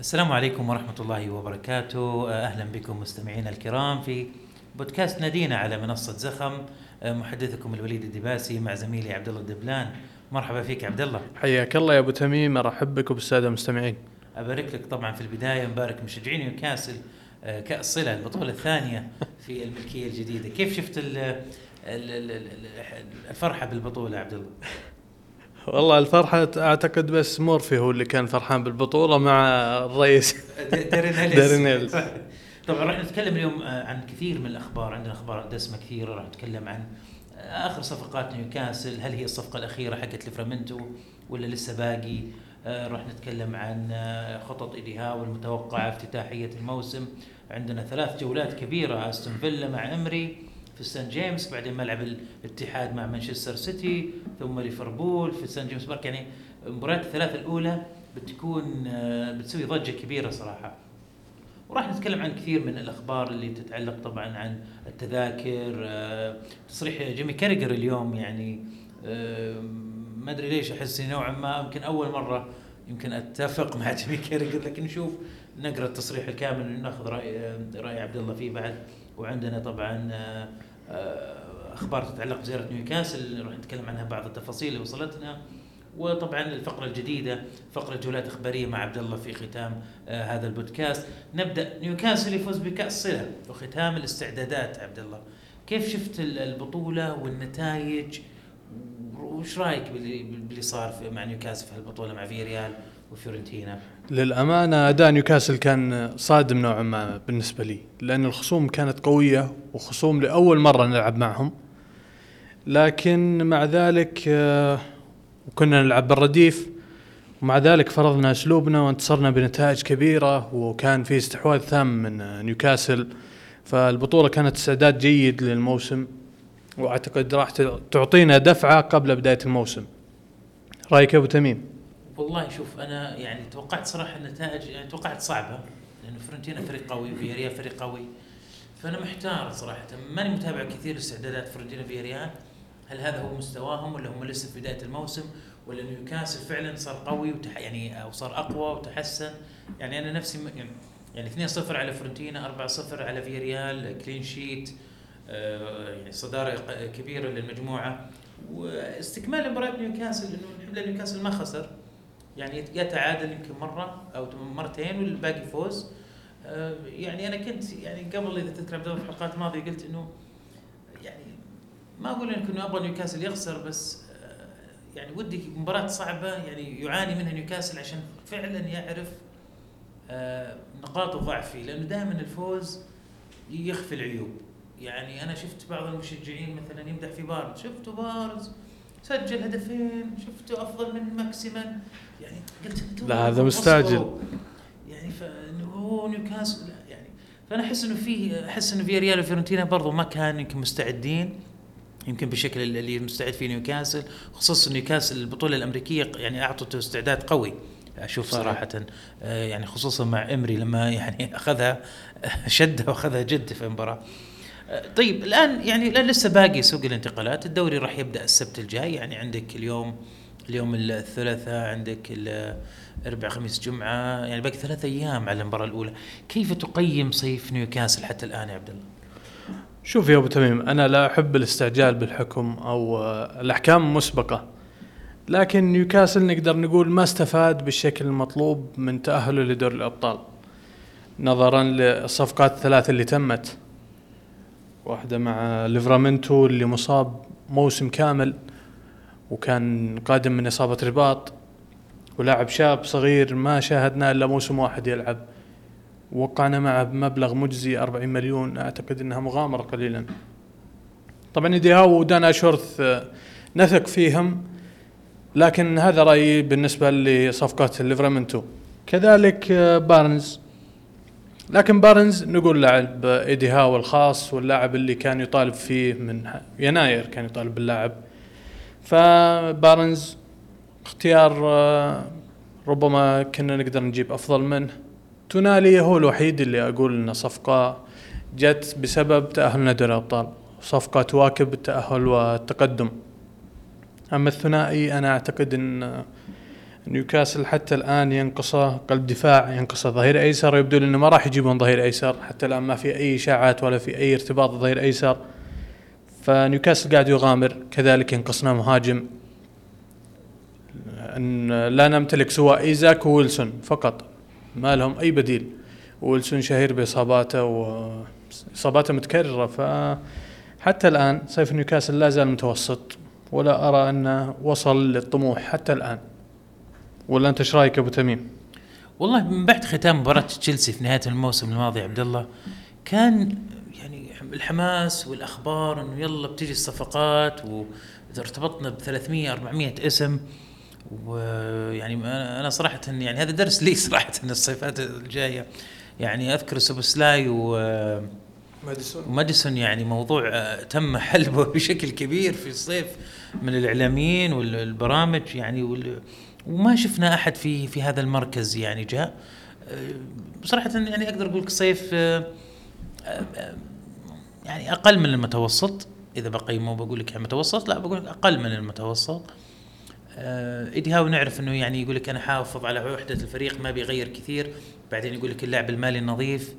السلام عليكم ورحمة الله وبركاته. أهلا بكم مستمعينا الكرام في بودكاست نادينا على منصة زخم. محدثكم الوليد الدباسي مع زميلي عبد الله الدبلان. مرحبا فيك عبد الله حياك الله يا أبو تميم. أرحب بك وبالساده المستمعين أبارك لك طبعا في البداية. مبارك مشجعين نيوكاسل آه، كأس صلة البطولة الثانية في الملكية الجديدة. كيف شفت ال- ال- ال- ال- الفرحة بالبطولة عبد الله والله الفرحة أعتقد بس مورفي هو اللي كان فرحان بالبطولة مع الرئيس. دارين إيلز. طبعا راح نتكلم اليوم آه، عن كثير من الأخبار. عندنا أخبار دسمة كثيرة راح نتكلم عن آه، آخر صفقات نيوكاسل. هل هي الصفقة الأخيرة حقت ليفرامنتو ولا لسه باقي؟ آه، راح نتكلم عن خطط إيدي هاو المتوقعه افتتاحية الموسم. عندنا ثلاث جولات كبيرة. أستون فيلا مع إمري. في سان جيمس بعدين ملعب الاتحاد مع مانشستر سيتي ثم ليفربول في سان جيمس بارك. يعني المباريات الثلاث الأولى بتكون آه، بتسوي ضجة كبيرة صراحة. وراح نتكلم عن كثير من الأخبار اللي تتعلق طبعا عن التذاكر آه، تصريح جيمي كاريجر اليوم. يعني آه، ما أدري ليش أحس نوعا ما يمكن أول مرة يمكن أتفق مع جيمي كاريجر لكن نشوف نقرأ التصريح الكامل ونأخذ رأي رأي عبد الله فيه بعد. وعندنا طبعا آه، آه، أخبار تتعلق بزيارة نيوكاسل راح نتكلم عنها بعض التفاصيل اللي وصلتنا. وطبعا الفقرة الجديدة فقرة جولات إخبارية مع عبد الله في ختام آه هذا البودكاست. نبدأ. نيوكاسل يفوز بكأس سيلا وختام الاستعدادات عبد الله. كيف شفت ال- البطولة والنتائج؟ وش رأيك باللي, صار مع نيوكاسل في البطوله مع فياريال وفيورنتينا. للأمانة أداء نيوكاسل كان صادم نوعا ما بالنسبة لي لأن الخصوم كانت قوية وخصوم لأول مرة نلعب معهم. لكن مع ذلك آه، وكنا نلعب بالرديف ومع ذلك فرضنا أسلوبنا وانتصرنا بنتائج كبيرة وكان في استحواذ تام من آه، نيوكاسل. فالبطولة كانت استعداد جيد للموسم وأعتقد راح تعطينا دفعة قبل بداية الموسم. رأيك أبو تميم؟ والله شوف أنا يعني توقعت صراحة النتائج يعني توقعت صعبة لأنه فيورنتينا فريق قوي وفياريال فريق قوي. فأنا محتار صراحة ماني متابع كثير استعدادات فيورنتينا فياريال. هل هذا هو مستواهم ولا هم لسه في بداية الموسم؟ ولا نيوكاسل فعلا صار قوي وتح يعني أو صار أقوى وتحسن؟ يعني أنا نفسي م- يعني يعني 2-0 على فيورنتينا 4-0 على فياريال clean sheet يعني صدارة كبيرة للمجموعة. واستكمال مباراة نيوكاسل انه الحمد لله نيوكاسل ما خسر. يعني يا تعادل يمكن مرة أو مرتين والباقي فوز آه، يعني أنا كنت يعني قبل إذا تذكر عبد الله في الحلقات الماضية قلت إنه يعني ما أقول إنه كنت أبغى نيوكاسل يخسر بس آه، يعني ودي مباراة صعبة يعني يعاني منها نيوكاسل عشان فعلا يعرف آه، نقاط الضعف فيه لأنه دائما الفوز يخفي العيوب. يعني أنا شفت بعض المشجعين مثلا يمدح في بارنز شفتوا بارنز سجل هدفين شفته أفضل من ماكسيمان يعني قلت لا، هذا. مستعجل. يعني هو نيوكاسل يعني فأنا أحس إنه فيه أحس إنه فياريال وفيورنتينا برضو ما كانوا يمكن مستعدين يمكن بالشكل اللي مستعد فيه نيوكاسل خصوصا نيوكاسل البطولة الأمريكية يعني أعطته استعداد قوي أشوف. صراحة آه، يعني خصوصا مع إمري لما يعني أخذها شده وأخذها جد في المباراة طيب الآن يعني الآن لسه باقي سوق الانتقالات الدوري راح يبدأ السبت الجاي يعني عندك اليوم اليوم الثلاثاء عندك الاربعاء خميس جمعة يعني باقي ثلاثة أيام على المباراة الأولى. كيف تقيم صيف نيوكاسل حتى الآن يا عبد الله؟ شوف يا أبو تميم أنا لا أحب الاستعجال بالحكم أو الأحكام المسبقة. لكن نيوكاسل نقدر نقول ما استفاد بالشكل المطلوب من تأهله لدور الأبطال. نظرا للصفقات الثلاث اللي تمت. واحدة مع ليفرامنتو اللي مصاب موسم كامل وكان قادم من إصابة رباط ولاعب شاب صغير ما شاهدناه إلا موسم واحد يلعب. وقعنا معه بمبلغ مجزي 40 مليون. أعتقد إنها مغامرة قليلا. طبعا إيدي هاو ودان اشوورث آه، نثق فيهم. لكن هذا رأيي بالنسبة لصفقات ليفرامنتو. كذلك آه، بارنز. لكن بارنز نقول لاعب ايدي هاو الخاص واللاعب اللي كان يطالب فيه من يناير كان يطالب باللاعب. فبارنز اختيار آه، ربما كنا نقدر نجيب أفضل منه. تونالي هو الوحيد اللي أقول انه صفقة جت بسبب تاهلنا دوري الأبطال صفقة تواكب التاهل والتقدم أما الثنائي أنا أعتقد إن نيوكاسل حتى الآن ينقصه قلب دفاع ينقصه ظهير أيسر يبدو إنه ما راح يجيبون ظهير أيسر. حتى الآن ما في أي إشاعات ولا في أي ارتباط ظهير أيسر. فنيوكاسل قاعد يغامر كذلك ينقصنا مهاجم. إن لا نمتلك سوى إيزاك وويلسون فقط ما لهم أي بديل. ويلسون شهير بإصاباته واصاباته متكررة. فحتى الآن صيف نيوكاسل لا زال متوسط ولا أرى أنه وصل للطموح حتى الآن. ولا أنت إيش رأيك أبو تميم؟ والله من بعد ختام مباراة تشيلسي في نهاية الموسم الماضي عبد الله كان يعني الحماس والأخبار إنه يلا بتجي الصفقات وارتبطنا ب 300 400 اسم ويعني أنا صراحة يعني هذا درس لي صراحة الصيفات الجاية يعني أذكر سوبسلاي و ماديسون وماديسون يعني موضوع آه، تم حلبه بشكل كبير في الصيف من الإعلاميين والبرامج يعني وما شفنا احد في في هذا المركز يعني جاء آه، بصراحه يعني أقدر أقول لك صيف آه، يعني أقل من المتوسط اذا بقيمه بقول لك يعني متوسط لا بقول لك أقل من المتوسط ايدي هاو نعرف انه يعني يقول لك أنا حافظ على وحده الفريق ما بيغير كثير بعدين يقول لك اللاعب المالي النظيف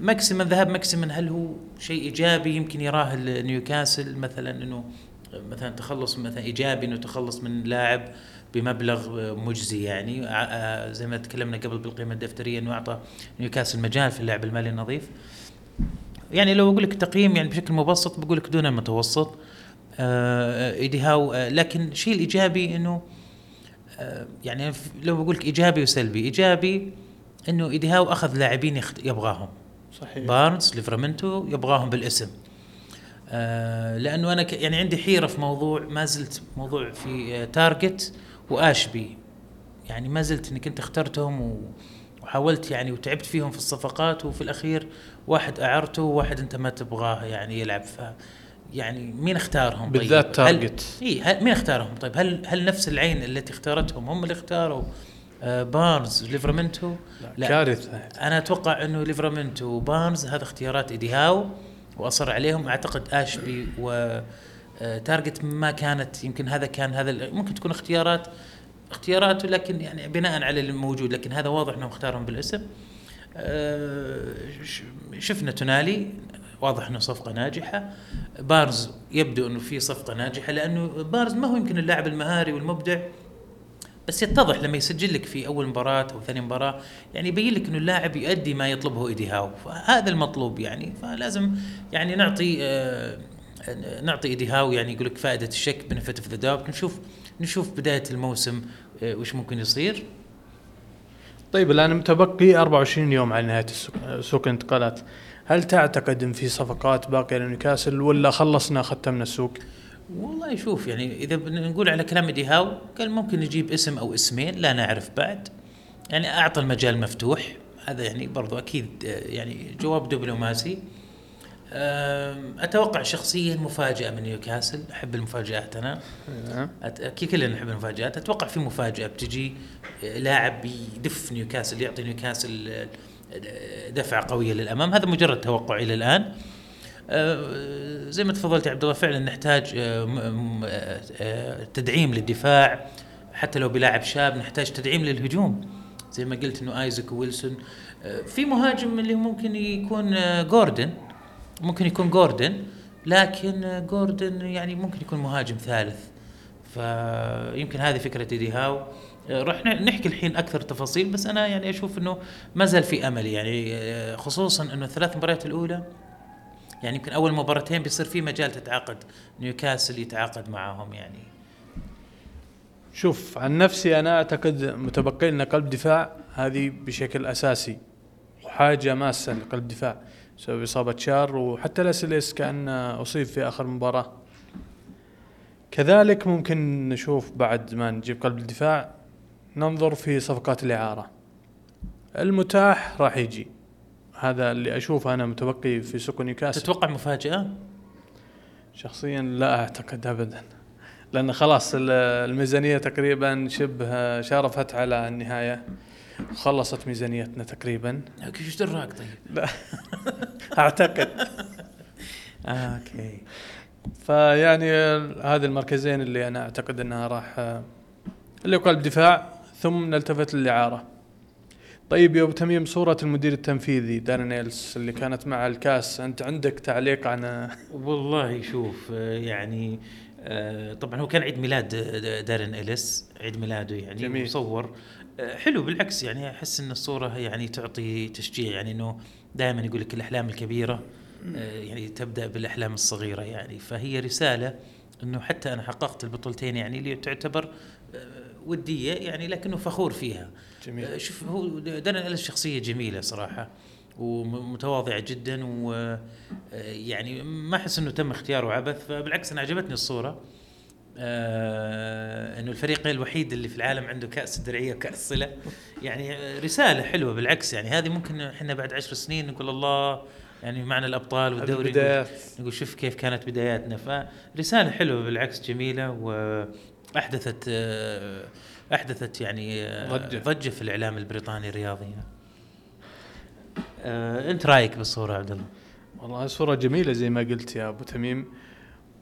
ماكسيما ذهاب ماكسيما هل هو شيء ايجابي يمكن يراه نيوكاسل مثلا انه مثلا تخلص مثلا إيجابي إنه تخلص من لاعب بمبلغ مجزي يعني. زي ما تكلمنا قبل بالقيمة الدفترية إنه أعطى نيوكاسل مجال في اللعب المالي النظيف. يعني لو أقول لك تقييم يعني بشكل مبسط بقول لك دون المتوسط. إيدي هاو لكن الشيء الإيجابي إنه يعني لو بقول لك إيجابي وسلبي. إيجابي إنه إيدي هاو أخذ لاعبين يبغاهم. صحيح. بارنز ليفرامنتو يبغاهم بالاسم. آه لأنه أنا يعني عندي حيرة في موضوع ما زلت موضوع في آه تارجت واشبي يعني ما زلت انك انت اخترتهم وحاولت يعني وتعبت فيهم في الصفقات وفي الأخير واحد أعرته وواحد أنت ما تبغاه يعني يلعب. ف يعني مين اختارهم؟ طيب؟ بالذات تارجت إي مين اختارهم؟ طيب هل هل نفس العين التي اختارتهم هم اللي اختاروا؟ آه بارنز ليفرامنتو لا كارثة. أنا أتوقع إنه ليفرامنتو وبارنز هذا اختيارات ايدي هاو وأصر عليهم. أعتقد اشبي و آه، تارجت ما كانت يمكن هذا كان هذا ممكن تكون اختيارات اختياراته لكن يعني بناء على الموجود لكن هذا واضح انه اختارهم بالاسم. آه، شفنا تونالي واضح إنه صفقة ناجحة. بارنز يبدو إنه في صفقة ناجحة لأنه بارنز ما هو يمكن اللاعب المهاري والمبدع. بس يتضح لما يسجل لك في أول مباراة أو ثاني مباراة يعني يبين لك إنه اللاعب يؤدي ما يطلبه إيدي هاو. فهذا المطلوب يعني. فلازم يعني نعطي آه نعطي إيدي هاو يعني يقول لك فائدة الشك benefit of the doubt نشوف نشوف بداية الموسم آه وش ممكن يصير. طيب الآن متبقي 24 يوم على نهاية سوق الانتقالات. هل تعتقد إن في صفقات باقية لنيوكاسل ولا خلصنا ختمنا السوق؟ والله شوف يعني إذا نقول على كلام ايدي هاو كان ممكن نجيب اسم أو اسمين لا نعرف بعد. يعني أعطى المجال مفتوح. هذا يعني برضو أكيد يعني جواب دبلوماسي. أتوقع شخصيا مفاجأة من نيوكاسل. أحب المفاجآت أنا. نعم. أكيد كلنا نحب المفاجآت. أتوقع في مفاجأة بتجي لاعب يدف نيوكاسل يعطي نيوكاسل دفعة قوية للأمام. هذا مجرد توقع إلى الآن. آه، زي ما تفضلت يا عبد الله فعلا نحتاج آه، آه، تدعيم للدفاع. حتى لو بلاعب شاب نحتاج تدعيم للهجوم. زي ما قلت إنه ايزك ويلسون في مهاجم اللي ممكن يكون جوردن. ممكن يكون جوردن لكن جوردن يعني ممكن يكون مهاجم ثالث. فيمكن هذه فكرة ايدي هاو. راح نحكي الحين أكثر تفاصيل بس أنا يعني أشوف إنه ما زال في أمل يعني خصوصا إنه الثلاث مباريات الأولى يعني يمكن أول مباراتين بيصير في مجال تتعاقد. نيوكاسل يتعاقد معاهم يعني. شوف عن نفسي أنا أعتقد متبقي لنا قلب دفاع هذه بشكل أساسي. وحاجة ماسة لقلب دفاع بسبب إصابة شار وحتى لاسليس كأن أصيب في آخر مباراة. كذلك ممكن نشوف بعد ما نجيب قلب الدفاع ننظر في صفقات الإعارة. المتاح راح يجي. هذا اللي أشوفه أنا متبقي في سوق نيوكاسل. تتوقع مفاجاه؟ شخصيا لا أعتقد ابدا. لأن خلاص الميزانية تقريبا شبه شارفت على النهاية. خلصت ميزانيتنا تقريبا. إيش دراك طيب؟ لا. أعتقد. okay. فيعني هذه المركزين اللي أنا أعتقد إنها راح اللي قلب دفاع ثم نلتفت للإعارة. طيب يا أبو تميم صورة المدير التنفيذي دارين ايلس اللي كانت مع الكاس أنت عندك تعليق عن والله شوف آه، يعني آه، طبعا هو كان عيد ميلاد آه، دارين اليس عيد ميلاده يعني جميل. مصور. حلو بالعكس يعني أحس إن الصورة يعني تعطي تشجيع يعني إنه دائما يقول لك الأحلام الكبيرة يعني تبدأ بالأحلام الصغيرة يعني. فهي رسالة إنه حتى أنا حققت البطولتين يعني اللي تعتبر ودية يعني لكنه فخور فيها. جميل. آه، شوف هو دارين اليس شخصيه جميلة صراحة ومتواضعة جدا ويعني ما أحس إنه تم اختياره عبث فبالعكس أنا عجبتني الصورة. آه إنه الفريق الوحيد اللي في العالم عنده كأس الدرعيه وكأس صلة. يعني آه، رسالة حلوة بالعكس يعني هذه ممكن إحنا بعد عشر سنين نقول الله يعني معنا الأبطال والدوري نقول, نقول شوف كيف كانت بداياتنا. فرسالة حلوة بالعكس جميلة واحدثت آه، أحدثت يعني آه، ضجة. ضجة في الإعلام البريطاني الرياضي آه، أنت رأيك بالصورة عبد الله؟ والله صورة جميلة زي ما قلت يا أبو تميم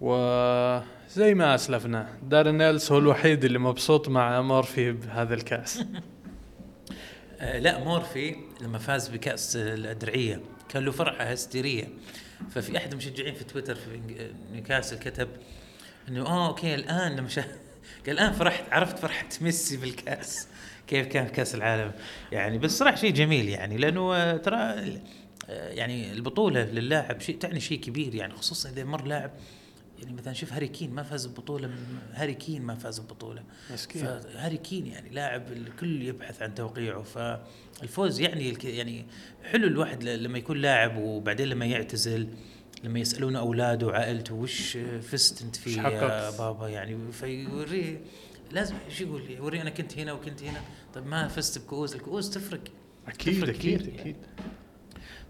وزي ما أسلفنا دارين ايلس هو الوحيد اللي مبسوط مع مورفي بهذا الكأس آه، لا مورفي لما فاز بكأس الدرعية كان له فرحة هستيرية ففي أحد المشجعين في تويتر في نيوكاسل كتب إنه آه okay الآن لما. قال الان فرحت عرفت فرحه ميسي بالكأس. كيف كان في كأس العالم؟ يعني بس صراحة شيء جميل يعني لأنه آه، ترى آه، يعني البطولة للاعب شيء تعني شيء كبير يعني خصوصا إذا مر لاعب يعني مثلا شوف هاري كين ما فاز ببطولة هاري كين ما فاز ببطولة. مسكين فهاري كين يعني لاعب الكل يبحث عن توقيعه. فالفوز يعني يعني حلو الواحد لما يكون لاعب وبعدين لما يعتزل. لما يسالونه اولاده وعائلته وش فزت أنت فيه يا؟ بابا؟ يعني فيوريه لازم شو يقول يوريه أنا كنت هنا وكنت هنا. طيب ما فزت بكؤوس. الكؤوس تفرق. أكيد تفرق أكيد أكيد.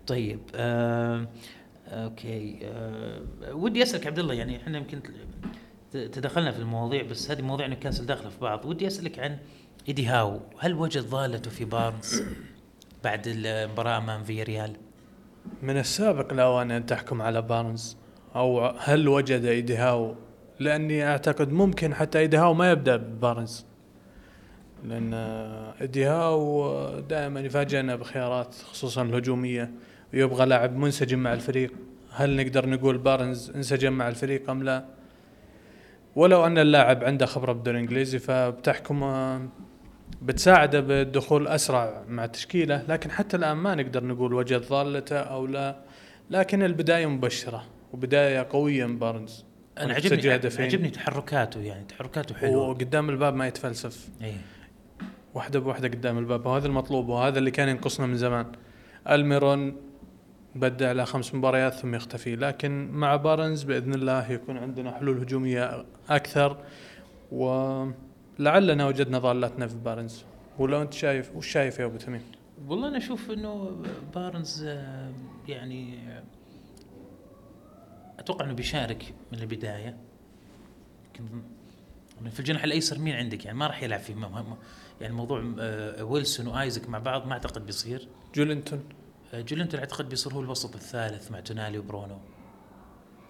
طيب آه okay آه ودي أسألك عبد الله يعني إحنا يمكن تدخلنا في المواضيع بس هذه مواضيع نيوكاسل داخله في بعض. ودي أسألك عن إيدي هاو. هل وجد ضالته في بارنز بعد المباراة أمام فياريال؟ من السابق لاوانه أن تحكم على بارنز أو هل وجد ايدي هاو لأني أعتقد ممكن حتى ايدي هاو ما يبدأ ببارنز. لأن ايدي هاو دائما يفاجئنا بخيارات خصوصا الهجومية ويبغى لاعب منسجم مع الفريق. هل نقدر نقول بارنز انسجم مع الفريق أم لا؟ ولو أن اللاعب عنده خبرة بالدوري الانجليزي فبتحكم بتساعده بالدخول أسرع مع التشكيله لكن حتى الآن ما نقدر نقول وجد ضالته أو لا. لكن البداية مبشرة وبداية قوية من بارنز. أنا عجبني. عجبني تحركاته يعني تحركاته حلوة. وقدام الباب ما يتفلسف. إيه. واحدة بواحدة قدام الباب. وهذا المطلوب وهذا اللي كان ينقصنا من زمان. ألميرون بدع على خمس مباريات ثم يختفي. لكن مع بارنز بإذن الله يكون عندنا حلول هجومية أكثر. ولعلنا وجدنا ضالتنا في بارنز. ولو أنت شايف وش شايف يا أبو تميم؟ والله أنا أشوف إنه بارنز آه، يعني آه، أتوقع إنه بيشارك من البداية. في الجناح الأيسر مين عندك؟ يعني ما راح يلعب في م- م- يعني موضوع آه، ويلسون وآيزك مع بعض ما أعتقد بيصير. جولينتون. جولنتون أعتقد بيصير هو الوسط الثالث مع تونالي وبرونو.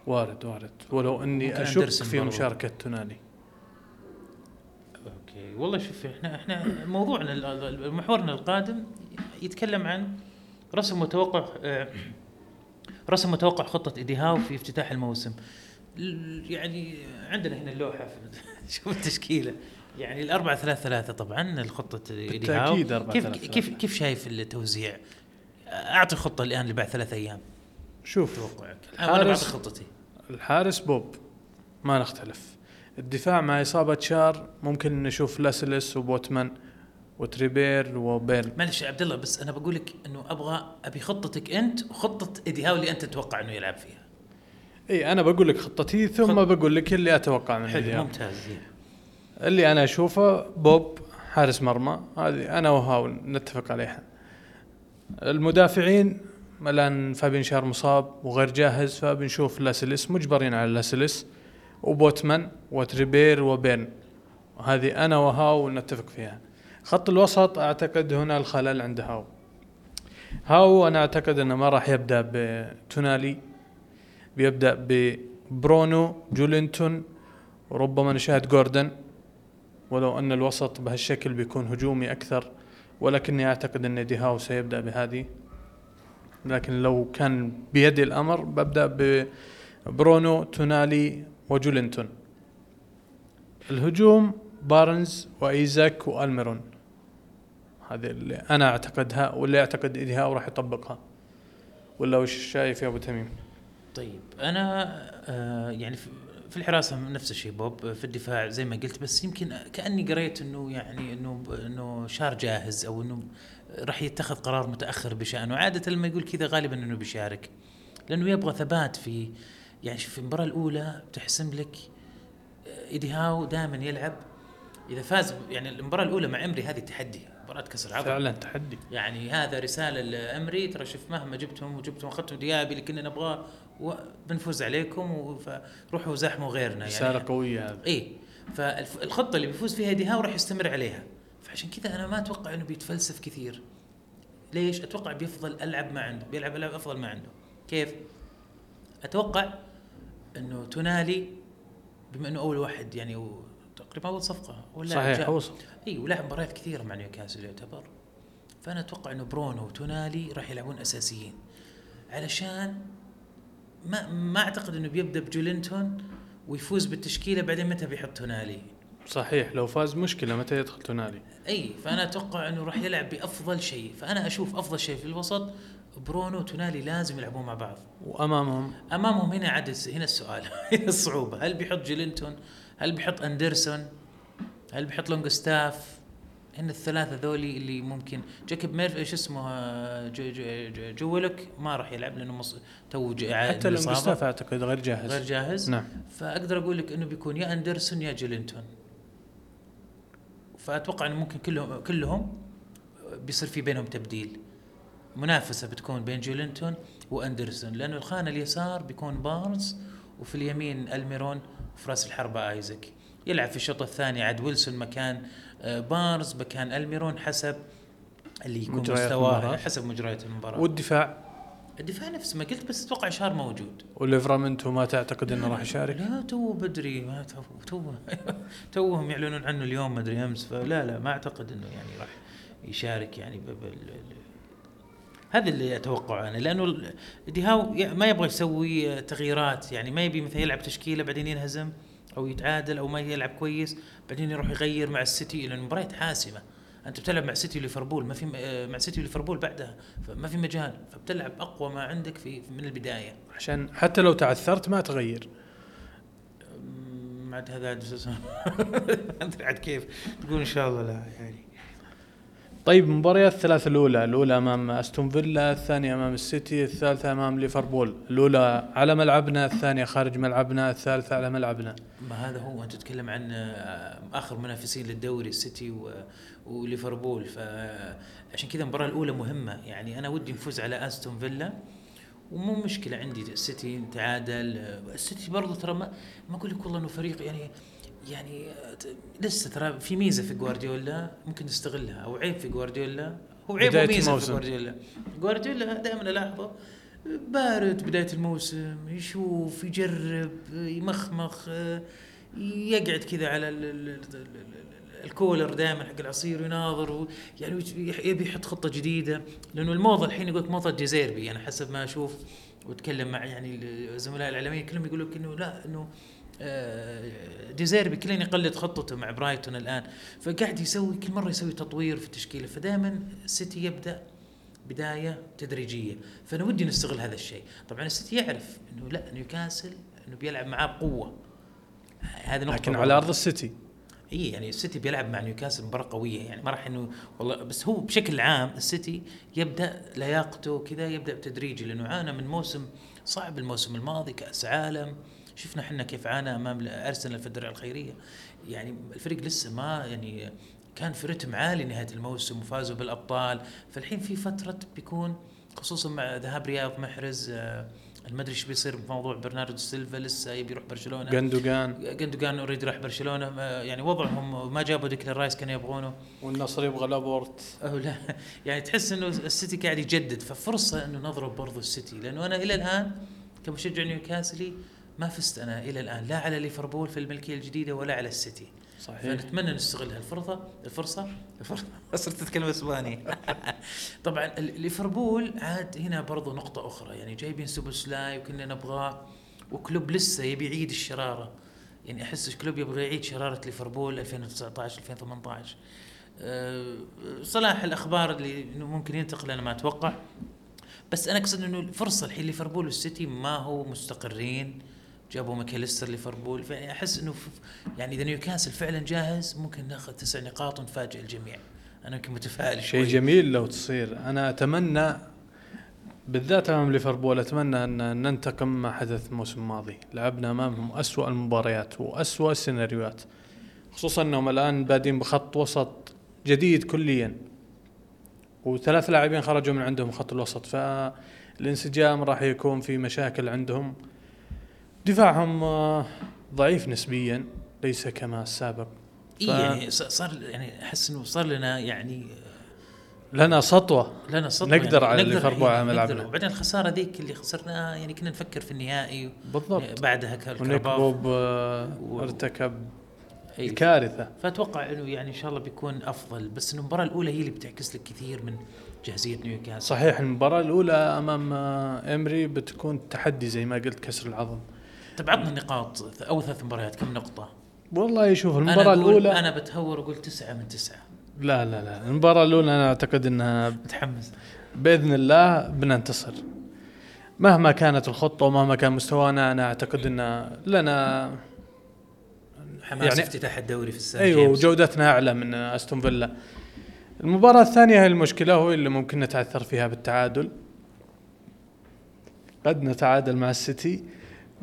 وارد وارد. ولو إني أشك في. مشاركة تونالي. والله شوف إحنا إحنا موضوعنا محورنا القادم يتكلم عن رسم متوقع آه، رسم متوقع خطة ايدي هاو في افتتاح الموسم. ال- يعني عندنا هنا اللوحة شوف التشكيلة. يعني الأربعة ثلاثة ثلاثة طبعا الخطة ايدي هاو بالتأكيد أربعة كيف ثلاثة كيف ثلاثة. كيف شايف التوزيع؟ أعطي خطة الآن اللي بعد ثلاث أيام. شوف توقعك. أنا بعطي خطتي. الحارس بوب ما نختلف. الدفاع مع إصابة شار ممكن نشوف لاسلس وبوتمان وتريبير وبيرن. معلش يا عبد الله بس أنا بقول لك إنه أبغى أبي خطتك أنت وخطة إيدي هاو اللي أنت تتوقع إنه يلعب فيها. إي أنا بقول لك خطتي ثم خط- بقول لك اللي أتوقع من حلو ممتاز. اللي أنا أشوفه بوب حارس مرمى هذه أنا وهاو نتفق عليها. المدافعين الان فابين شار مصاب وغير جاهز فبنشوف لاسلس مجبرين على لاسلس وبوتمان وتريبير وبيرن. هذه أنا وهاو نتفق فيها. خط الوسط أعتقد هنا الخلل عند هاو. هاو أنا أعتقد أنه ما راح يبدأ بتونالي. بيبدأ برونو جولينتون وربما نشاهد جوردن. ولو أن الوسط بهالشكل بيكون هجومي أكثر. ولكني أعتقد أن دي هاو سيبدأ بهذه. لكن لو كان بيدي الأمر ببدأ ببرونو تونالي وجولينتون الهجوم بارنز وإيزاك وألميرون. هذه اللي أنا أعتقدها واللي أعتقد ايدي هاو راح يطبقها. ولا وش شايف يا أبو تميم؟ طيب أنا آه يعني في الحراسة نفس الشيء بوب في الدفاع زي ما قلت بس يمكن كأني قريت إنه يعني إنه إنه شار جاهز أو إنه راح يتخذ قرار متأخر بشأنه. عادة لما يقول كذا غالبا إنه بيشارك لأنه يبغى ثبات في يعني في المباراة الأولى تحسم لك إيدي هاو دائما يلعب. إذا فاز يعني المباراة الأولى مع إمري هذه تحدي مباراة كسر عظم فعلا تحدي. يعني هذا رسالة لإمري ترى شوف مهما جبتهم وجبتهم اخذتم ديابي اللي كنا نبغاه وبنفوز عليكم فروحوا زحموا غيرنا يعني. رسالة قوية هذه. اي فالخطة اللي بيفوز فيها دي هاو راح يستمر عليها. فعشان كذا أنا ما أتوقع إنه بيتفلسف كثير. ليش؟ أتوقع بيفضل ألعب ما عنده بيلعب ألعب أفضل ما عنده. كيف؟ أتوقع إنه تونالي بما إنه أول واحد يعني تقريبا أول صفقة ولا صحيح صفقة. إي ولعب مباريات كثيرة مع نيوكاسل يعتبر. فأنا أتوقع إنه برونو وتونالي راح يلعبون أساسيين. علشان ما ما أعتقد إنه بيبدأ بجولينتون ويفوز بالتشكيلة بعدين متى بيحط تونالي. صحيح لو فاز مشكلة متى يدخل تونالي. إي فأنا أتوقع إنه راح يلعب بأفضل شيء. فأنا أشوف أفضل شيء في الوسط برونو وتونالي لازم يلعبون مع بعض. وأمامهم؟ أمامهم هنا عاد هنا السؤال هنا الصعوبة. هل بيحط جيلينتون؟ هل بيحط أندرسون؟ هل بيحط لونجستاف هن الثلاثة ذولي اللي ممكن. جاكوب ميرف إيش اسمه؟ جو جو جولك ما راح يلعب لأنه مص... تو حتى لونجستاف أعتقد غير جاهز. غير جاهز. نعم. فأقدر أقول لك إنه بيكون يا أندرسون يا جيلينتون. فأتوقع إنه ممكن كلهم كلهم بيصير في بينهم تبديل. منافسة بتكون بين جولينتون وأندرسون لأنه الخانة اليسار بيكون بارنز وفي اليمين ألميرون وفي رأس الحربة آيزك. يلعب في الشوط الثاني عاد ويلسون مكان آه، بارنز مكان ألميرون حسب اللي يكون مستواه حسب مجريات المباراة. والدفاع؟ الدفاع نفس ما قلت بس أتوقع شار موجود. وليفرامنتو ما تعتقد إنه راح يشارك؟ لا تو بدري ما تو تو توهم يعلنون عنه اليوم ما أدري أمس. فلا لا ما أعتقد إنه يعني راح يشارك يعني هذا اللي اتوقعه أنا لأنه ديهاو ما يبغى يسوي تغييرات يعني ما يبي مثلا يلعب تشكيلة بعدين ينهزم أو يتعادل أو ما يلعب كويس بعدين يروح يغير مع السيتي لأن المباريات حاسمة. أنت بتلعب مع سيتي وليفربول ما في مع سيتي وليفربول بعدها فما في مجال فبتلعب أقوى ما عندك في من البداية. عشان حتى لو تعثرت ما تغير. عاد هذا عاد عاد كيف. تقول إن شاء الله لا يعني. طيب مباريات الثلاث الأولى الأولى أمام أستون فيلا الثانية أمام السيتي الثالثة أمام ليفربول. الأولى على ملعبنا الثانية خارج ملعبنا الثالثة على ملعبنا. ما هذا هو أنت تتكلم عن آخر منافسين للدوري السيتي وليفربول. فعشان كذا المباراة الأولى مهمة. يعني أنا ودي نفوز على أستون فيلا. ومو مشكلة عندي السيتي تعادل. السيتي برضه ترى ما ما أقول لك والله إنه فريق يعني يعني لسه ترى في ميزة في جوارديولا ممكن نستغلها أو عيب في جوارديولا هو عيب وميزة في جوارديولا جوارديولا دائما ألاحظه بارد بداية الموسم يشوف يجرب يمخمخ يقعد كذا على الكولر دائما حق العصير ويناظر يعني يبي يحط خطة جديدة. لأنه الموضة الحين يقول موضة ديزيربي أنا حسب ما أشوف وأتكلم مع يعني الزملاء الاعلاميين كلهم يقولوا لك انه لا إنه ديزيربي كلين يقلد خطته مع برايتون الآن. فقاعد يسوي كل مرة يسوي تطوير في التشكيلة. فدائما السيتي يبدأ بداية تدريجية. فأنا ودي نستغل هذا الشيء. طبعا السيتي يعرف إنه لا نيوكاسل إنه بيلعب معاه بقوه هذه نقطة لكن على أرض السيتي. إي يعني السيتي بيلعب مع نيوكاسل مباراة قوية. يعني ما راح إنه والله بس هو بشكل عام السيتي يبدأ لياقته كذا يبدأ بتدريجي. لأنه عانى من موسم صعب الموسم الماضي كأس عالم. شفنا إحنا كيف عانى أمام أرسنال في الدرع الخيرية. يعني الفريق لسه ما يعني كان في رتم عالي نهاية الموسم وفازوا بالأبطال. فالحين في فترة بيكون خصوصا مع ذهاب رياض محرز آه، ما أدري إيش بيصير بموضوع برناردو سيلفا لسه يبي يروح برشلونة. جندوجان. جندوجان already راح برشلونة. يعني وضعهم ما جابوا ديكلان رايس كانوا يبغونه. والنصر يبغى لابورت. أو لا. يعني تحس إنه السيتي قاعد يجدد. ففرصة إنه نضرب برضو السيتي. لأنه أنا إلى الآن كمشجع نيوكاسلي ما فزت أنا إلى الآن لا على ليفربول في الملكية الجديدة ولا على السيتي. صحيح. فنتمنى نستغل هالفرصة الفرصة الفرصة. صرت أتكلم إسباني. طبعا ليفربول عاد هنا برضو نقطة أخرى يعني جايبين سوبوسلاي وكنا نبغاه وكلوب لسه يبي يعيد الشرارة. يعني أحس كلوب يبغى يعيد شرارة ليفربول 2019 2018 أه، صلاح الأخبار اللي ممكن ينتقل أنا ما أتوقع. بس أنا أقصد إنه الفرصة الحين ليفربول والسيتي ما هو مستقرين. جابوا ماكاليستر ليفربول. فأحس إنه ف- يعني إذا نيوكاسل فعلا جاهز ممكن نأخذ تسع نقاط ونفاجئ الجميع. أنا يمكن متفائل شيء جميل لو تصير. أنا أتمنى بالذات أمام ليفربول أتمنى أن ننتقم ما حدث الموسم الماضي. لعبنا أمامهم أسوأ المباريات وأسوأ السيناريوهات خصوصا أنهم الآن بادين بخط وسط جديد كليا وثلاث لاعبين خرجوا من عندهم خط الوسط. فالانسجام راح يكون في مشاكل عندهم. دفاعهم آه، ضعيف نسبيا ليس كما السابق اي ف- يعني صار يعني أحس إنه صار لنا يعني لنا سطوة. لنا صدمه نقدر يعني على ليفربول على نقدر. ملعبنا. وبعدين الخسارة ذيك اللي خسرناها يعني كنا نفكر في النهائي بالضبط. بعدها ونيك كالكرباف بوب آه، و- ارتكب أي. كارثه فأتوقع إنه يعني إن شاء الله بيكون أفضل. بس المباراة الأولى هي اللي بتعكس لك كثير من جاهزية نيوكاسل. صحيح المباراة الأولى أمام آه، إمري بتكون تحدي زي ما قلت كسر العظم. طب عطنا النقاط اول ثلاث مباريات كم نقطة؟ والله شوف أنا المباراة أقول- الاولى أنا بتهور وأقول تسعة من تسعة. لا لا لا المباراة الأولى أنا أعتقد إنها متحمس. بإذن الله بننتصر. مهما كانت الخطة ومهما كان مستوانا أنا أعتقد إن لنا حماس يعني- افتتاح الدوري في السان أيوه. وجودتنا أعلى من أستون فيلا. المباراة الثانية هي المشكلة هو اللي ممكن نتعثر فيها بالتعادل. قد نتعادل مع السيتي.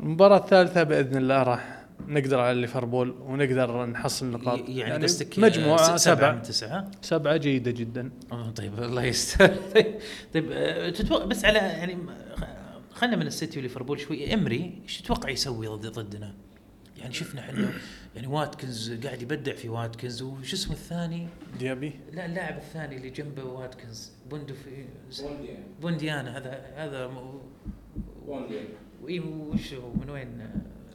المباراة الثالثة بإذن الله راح نقدر على ليفربول ونقدر نحصل نقاط. ي- يعني قصدك مجموعة سبعة من تسعة؟ سبعة جيدة جدا. أوه طيب الله يستر. طيب طيب آه، تتوقع بس على يعني خ- خلنا من السيتي وليفربول شوي. إمري إيش تتوقع يسوي ضد ضدنا؟ يعني شفنا إحنا يعني واتكنز قاعد يبدع في واتكنز وش اسمه الثاني؟ ديابي. لا اللاعب الثاني اللي جنبه واتكنز بوندو في بونديا هذا هذا م- وإي وش هو؟ من وين؟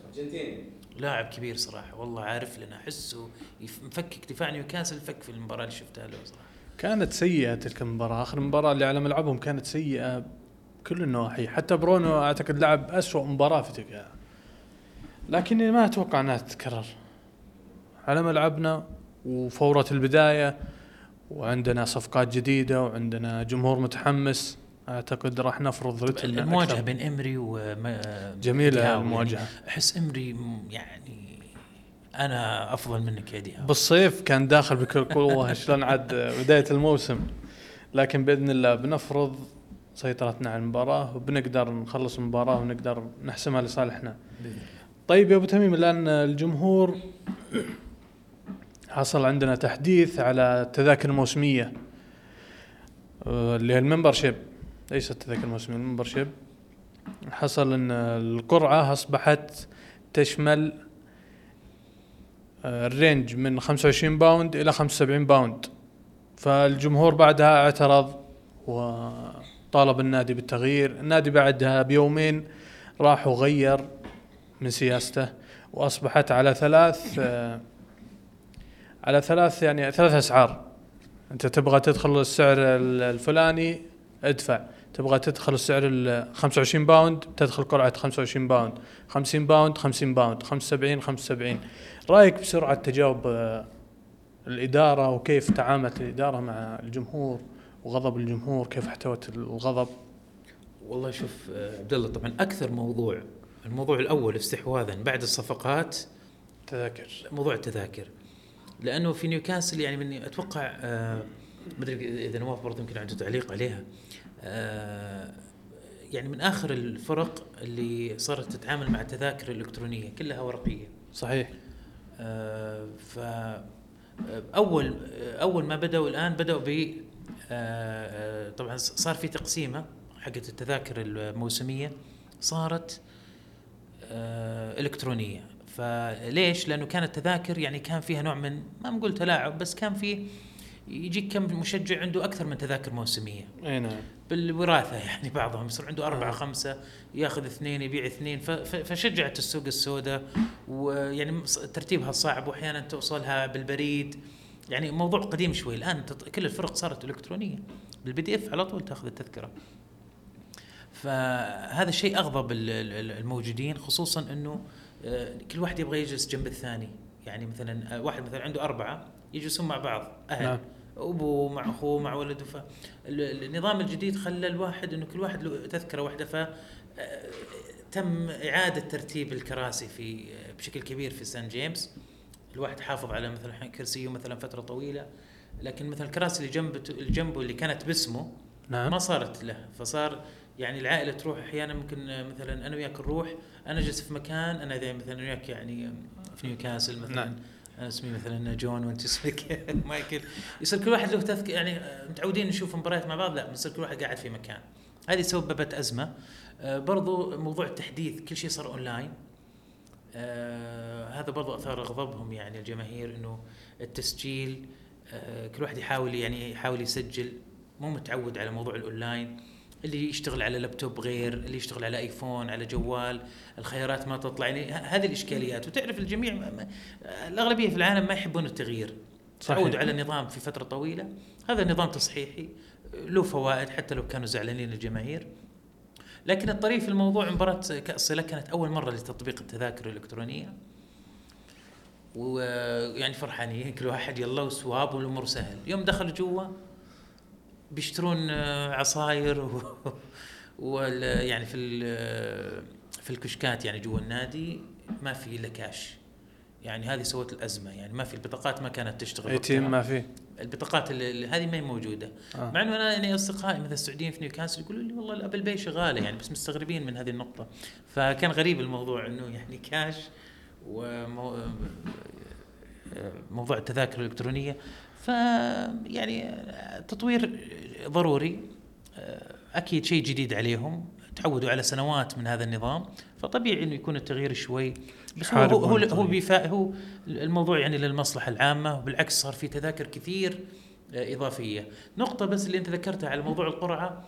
أرجنتيني. لاعب كبير صراحة والله عارف لنا أحسه مفكك دفاع نيوكاسل فك في المباراة اللي شفتها له صراحة. كانت سيئة تلك المباراة آخر مباراة اللي على ملعبهم كانت سيئة بكل النواحي حتى برونو أعتقد لعب أسوأ مباراة في تلك. لكني ما أتوقع أنها تتكرر. على ملعبنا وفورة البداية وعندنا صفقات جديدة وعندنا جمهور متحمس أعتقد راح نفرض رتمنا المواجهه أكثر. بين إمري و المواجهة. يعني أحس إمري يعني أنا أفضل منك يا ديهاو بالصيف كان داخل بكل قوة شلون عاد بداية الموسم. لكن بإذن الله بنفرض سيطرتنا على المباراة وبنقدر نخلص المباراة ونقدر نحسمها لصالحنا. طيب يا أبو تميم الآن الجمهور حصل عندنا تحديث على التذاكر الموسمية آه، اللي هي الممبرشيب. ليس التذاكر الموسميه الممبرشيب حصل إن القرعة أصبحت تشمل آه، ال range من 25 باوند إلى 75 باوند فالجمهور بعدها اعترض وطالب النادي بالتغيير. النادي بعدها بيومين راح وغير من سياسته وأصبحت على ثلاث آه، على ثلاث يعني ثلاث أسعار. أنت تبغى تدخل السعر ال- الفلاني ادفع. تبغى تدخل السعر ال 25 باوند تدخل قرعة 25 باوند. 50 باوند 50 باوند. 75 75 رأيك بسرعة تجاوب آه، الإدارة وكيف تعاملت الإدارة مع الجمهور وغضب الجمهور؟ كيف احتوت الغضب؟ والله شوف آه، عبد الله طبعا أكثر موضوع الموضوع الأول استحواذا بعد الصفقات تذاكر. موضوع التذاكر. لأنه في نيوكاسل يعني من أتوقع آه ما أدري إذا نواف برضه يمكن عنده تعليق عليها. يعني من آخر الفرق اللي صارت تتعامل مع التذاكر الإلكترونية كلها ورقية. صحيح. آه ف آه، أول أول ما بدأوا الآن بدأوا ب آه، آه، طبعا صار في تقسيمة حقت التذاكر الموسمية صارت آه، إلكترونية. فليش؟ لأنه كانت تذاكر يعني كان فيها نوع من ما نقول تلاعب بس كان في يجيك كم مشجع عنده أكثر من تذاكر موسمية. أي نعم. بالوراثة يعني بعضهم يصير عنده أربعة آه. خمسة ياخذ اثنين يبيع اثنين فشجعت السوق السوداء ويعني ترتيبها صعب وأحيانا توصلها بالبريد. يعني موضوع قديم شوي الآن كل الفرق صارت إلكترونية. بال PDF على طول تأخذ التذكرة. فهذا الشيء أغضب ال- ال- الموجودين خصوصا إنه آه، كل واحد يبغى يجلس جنب الثاني. يعني مثلا آه، واحد مثلا عنده أربعة يجلسون مع بعض أهل. نعم. ابوه مع أخوه مع ولده. فالنظام الجديد خلى الواحد إنه كل واحد له تذكرة واحدة. ف آه، تم إعادة ترتيب الكراسي في آه، بشكل كبير في سان جيمس. الواحد حافظ على مثلا كرسيه مثلا فترة طويلة. لكن مثلا الكراسي اللي جنبه اللي جنبه اللي كانت باسمه نعم. ما صارت له. فصار يعني العائلة تروح أحيانا ممكن آه، مثلا أنا وياك نروح أنا أجلس في مكان أنا مثلا وياك يعني في نيوكاسل مثلا. نعم. أنا اسمي مثلا جون وانت اسمك مايكل. يصير كل واحد له تذكر يعني متعودين نشوف مباريات مع بعض لا بنصير كل واحد قاعد في مكان. هذه سببت أزمة. آه، برضو موضوع التحديث كل شيء صار أونلاين. آه هذا برضو أثار غضبهم يعني الجماهير إنه التسجيل آه كل واحد يحاول يعني يحاول يسجل. مو متعود على موضوع الأونلاين. اللي يشتغل على لابتوب غير اللي يشتغل على آيفون على جوال الخيارات ما تطلع. يعني هذه الإشكاليات. وتعرف الجميع ما ما الأغلبية في العالم ما يحبون التغيير. صحيح. تعودوا على النظام في فترة طويلة. هذا نظام تصحيحي له فوائد حتى لو كانوا زعلانين الجماهير. لكن الطريف في الموضوع مباراة كأس صلة كانت أول مرة لتطبيق التذاكر الإلكترونية. ويعني فرحانين كل واحد يلا وسواب والأمور سهل. يوم دخلوا جوا بيشترون آه، عصاير و... وال... يعني في ال... في الكشكات يعني جوا النادي ما في إلا كاش. يعني هذه سوت الأزمة. يعني ما في البطاقات ما كانت تشتغل اي. ما في. البطاقات هذه ما هي موجودة. آه. مع إنه أنا يعني أصدقائي مثلا السعوديين في نيوكاسل يقولوا لي والله ال Apple Pay شغاله يعني بس مستغربين من هذه النقطة. فكان غريب الموضوع إنه يعني كاش ومو موضوع التذاكر الإلكترونية. ف يعني تطوير ضروري. أكيد شيء جديد عليهم. تعودوا على سنوات من هذا النظام فطبيعي إنه يكون التغيير شوي. بس هو هو هو, طبيعي. ف هو الموضوع يعني للمصلحة العامة وبالعكس صار في تذاكر كثير آه، إضافية. نقطة بس اللي أنت ذكرتها على موضوع القرعة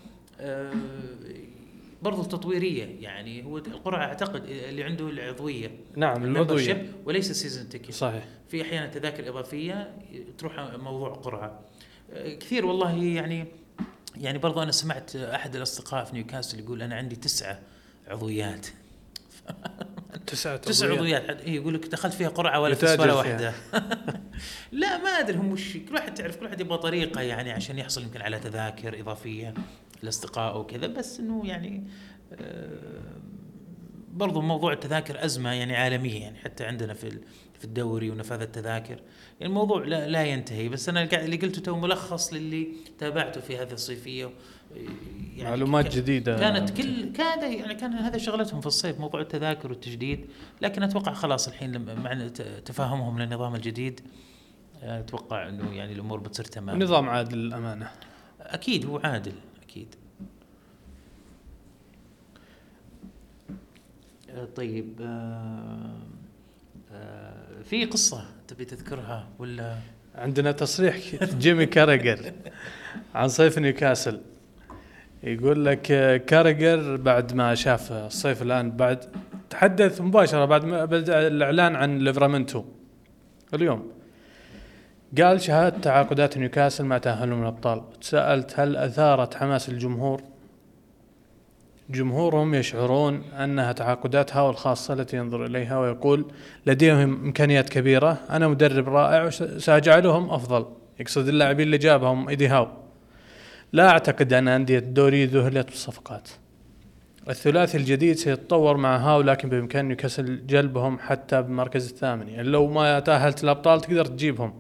برضو تطويرية يعني هو القرعة أعتقد اللي عنده العضوية. نعم العضويه وليس season ticket صحيح. في أحيانا تذاكر إضافية تروح موضوع قرعة. كثير والله يعني يعني برضو أنا سمعت أحد الأصدقاء في نيوكاسل يقول أنا عندي تسعة عضويات. تسعة تسع عضويات. إيه يقول لك دخلت فيها قرعة ولا ولا. واحدة. لا ما أدري هم وش كل واحد تعرف كل واحد يبغى طريقة يعني عشان يحصل يمكن على تذاكر إضافية. لاصدقائه وكذا بس إنه يعني آه، برضو موضوع التذاكر أزمة يعني عالمية يعني حتى عندنا في في الدوري ونفاذ التذاكر. يعني الموضوع لا, لا ينتهي بس أنا اللي قلته تو ملخص للي تابعته في هذه الصيفية يعني معلومات جديدة. كانت كل كان يعني كان هذا شغلتهم في الصيف موضوع التذاكر والتجديد لكن أتوقع خلاص الحين لما- مع تفاهمهم للنظام الجديد آه، أتوقع إنه يعني الأمور بتصير تمام. نظام عادل للأمانة. أكيد هو عادل. أكيد. آه، طيب آه، آه، في قصة تبي تذكرها ولا؟ عندنا تصريح جيمي كاريجر عن صيف نيوكاسل. يقول لك كاريجر بعد ما شاف الصيف الآن بعد تحدث مباشرة بعد ما بدا الإعلان عن ليفرامنتو. اليوم. قال شهادة تعاقدات نيوكاسل مع تأهلهم الأبطال تساءلت هل أثارت حماس الجمهور؟ جمهورهم يشعرون أنها تعاقدات هاو الخاصة التي ينظر إليها ويقول لديهم إمكانيات كبيرة. أنا مدرب رائع وسأجعلهم أفضل. يقصد اللاعبين اللي جابهم إيدي هاو. لا أعتقد أن أندية الدوري ذهلت بالصفقات. الثلاثي الجديد سيتطور مع هاو لكن بإمكان نيوكاسل جلبهم حتى بالمركز الثامن. يعني لو ما تأهلت الأبطال تقدر تجيبهم.